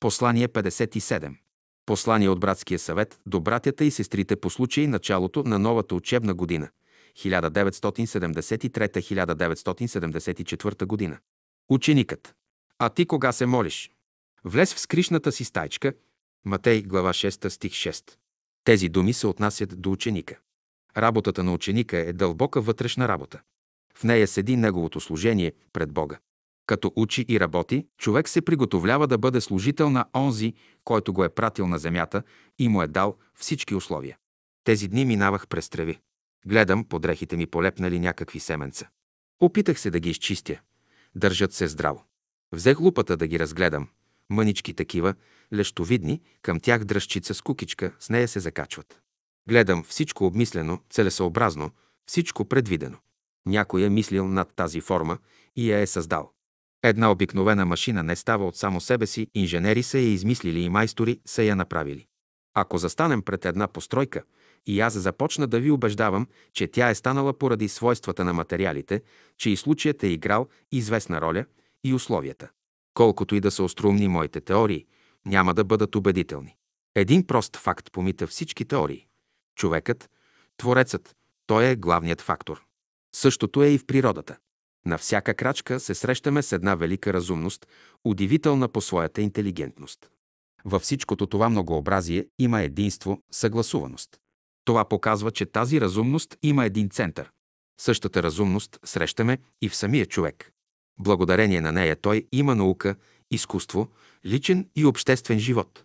Послание 57. Послание от братския съвет до братята и сестрите по случай началото на новата учебна година 1973-1974 година. Ученикът. А ти кога се молиш? Влез в скришната си стайчка. Матей, глава 6, стих 6. Тези думи се отнасят до ученика. Работата на ученика е дълбока вътрешна работа. В нея седи неговото служение пред Бога. Като учи и работи, човек се приготовлява да бъде служител на онзи, който го е пратил на земята и му е дал всички условия. Тези дни минавах през треви. Гледам, под дрехите ми полепнали някакви семенца. Опитах се да ги изчистя. Държат се здраво. Взех лупата да ги разгледам. Мънички такива, лещовидни, към тях дръжчица с кукичка, с нея се закачват. Гледам всичко обмислено, целесъобразно, всичко предвидено. Някой е мислил над тази форма и я е създал. Една обикновена машина не става от само себе си, инженери са я измислили и майстори са я направили. Ако застанем пред една постройка и аз започна да ви убеждавам, че тя е станала поради свойствата на материалите, че и случаят е играл известна роля и условията. Колкото и да са острумни моите теории, няма да бъдат убедителни. Един прост факт помита всички теории. Човекът, Творецът, той е главният фактор. Същото е и в природата. На всяка крачка се срещаме с една велика разумност, удивителна по своята интелигентност. Във всичкото това многообразие има единство, съгласуваност. Това показва, че тази разумност има един център. Същата разумност срещаме и в самия човек. Благодарение на нея той има наука, изкуство, личен и обществен живот.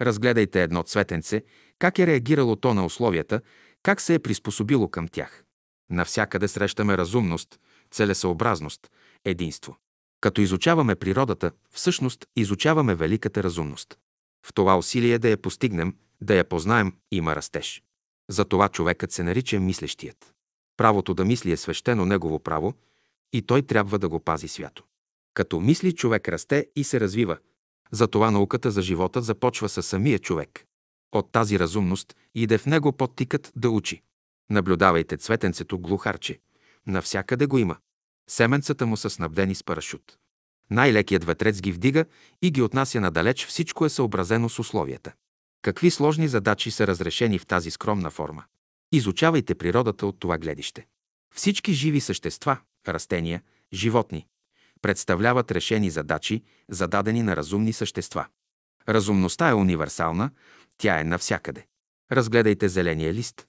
Разгледайте едно цветенце, как е реагирало то на условията, как се е приспособило към тях. Навсякъде срещаме разумност, целесъобразност, единство. Като изучаваме природата, всъщност изучаваме великата разумност. В това усилие да я постигнем, да я познаем, има растеж. Затова човекът се нарича мислещият. Правото да мисли е свещено негово право и той трябва да го пази свято. Като мисли, човек расте и се развива. Затова науката за живота започва със самия човек. От тази разумност иде в него подтикът да учи. Наблюдавайте цветенцето глухарче. Навсякъде го има. Семенцата му са снабдени с парашют. Най-лекият ветрец ги вдига и ги отнася надалеч, всичко е съобразено с условията. Какви сложни задачи са разрешени в тази скромна форма? Изучавайте природата от това гледище. Всички живи същества, растения, животни, представляват решени задачи, зададени на разумни същества. Разумността е универсална, тя е навсякъде. Разгледайте зеления лист.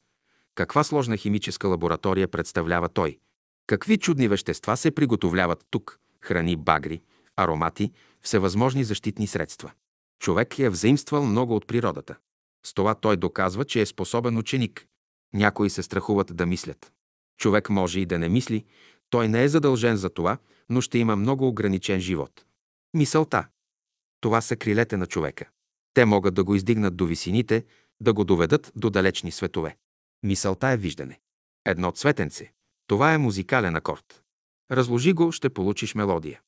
Каква сложна химическа лаборатория представлява той? Какви чудни вещества се приготовляват тук? Храни, багри, аромати, всевъзможни защитни средства. Човек е взаимствал много от природата. С това той доказва, че е способен ученик. Някои се страхуват да мислят. Човек може и да не мисли, той не е задължен за това, но ще има много ограничен живот. Мисълта. Това са крилете на човека. Те могат да го издигнат до висините, да го доведат до далечни светове. Мисълта е виждане. Едно цветенце. Това е музикален акорд. Разложи го, ще получиш мелодия.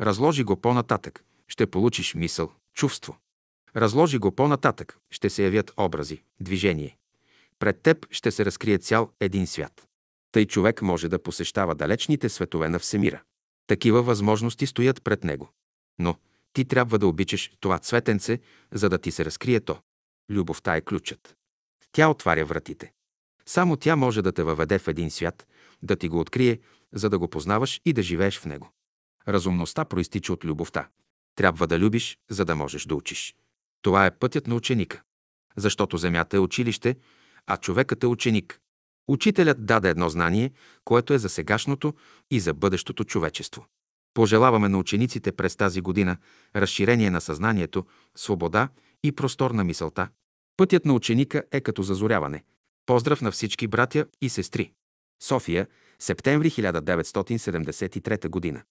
Разложи го по-нататък, ще получиш мисъл, чувство. Разложи го по-нататък, ще се явят образи, движение. Пред теб ще се разкрие цял един свят. Тъй човек може да посещава далечните светове на Всемира. Такива възможности стоят пред него. Но ти трябва да обичаш това цветенце, за да ти се разкрие то. Любовта е ключът. Тя отваря вратите. Само тя може да те въведе в един свят, да ти го открие, за да го познаваш и да живееш в него. Разумността проистича от любовта. Трябва да любиш, за да можеш да учиш. Това е пътят на ученика. Защото земята е училище, а човекът е ученик. Учителят даде едно знание, което е за сегашното и за бъдещото човечество. Пожелаваме на учениците през тази година разширение на съзнанието, свобода и простор на мисълта. Пътят на ученика е като зазоряване. Поздрав на всички братя и сестри. София, септември 1973 година.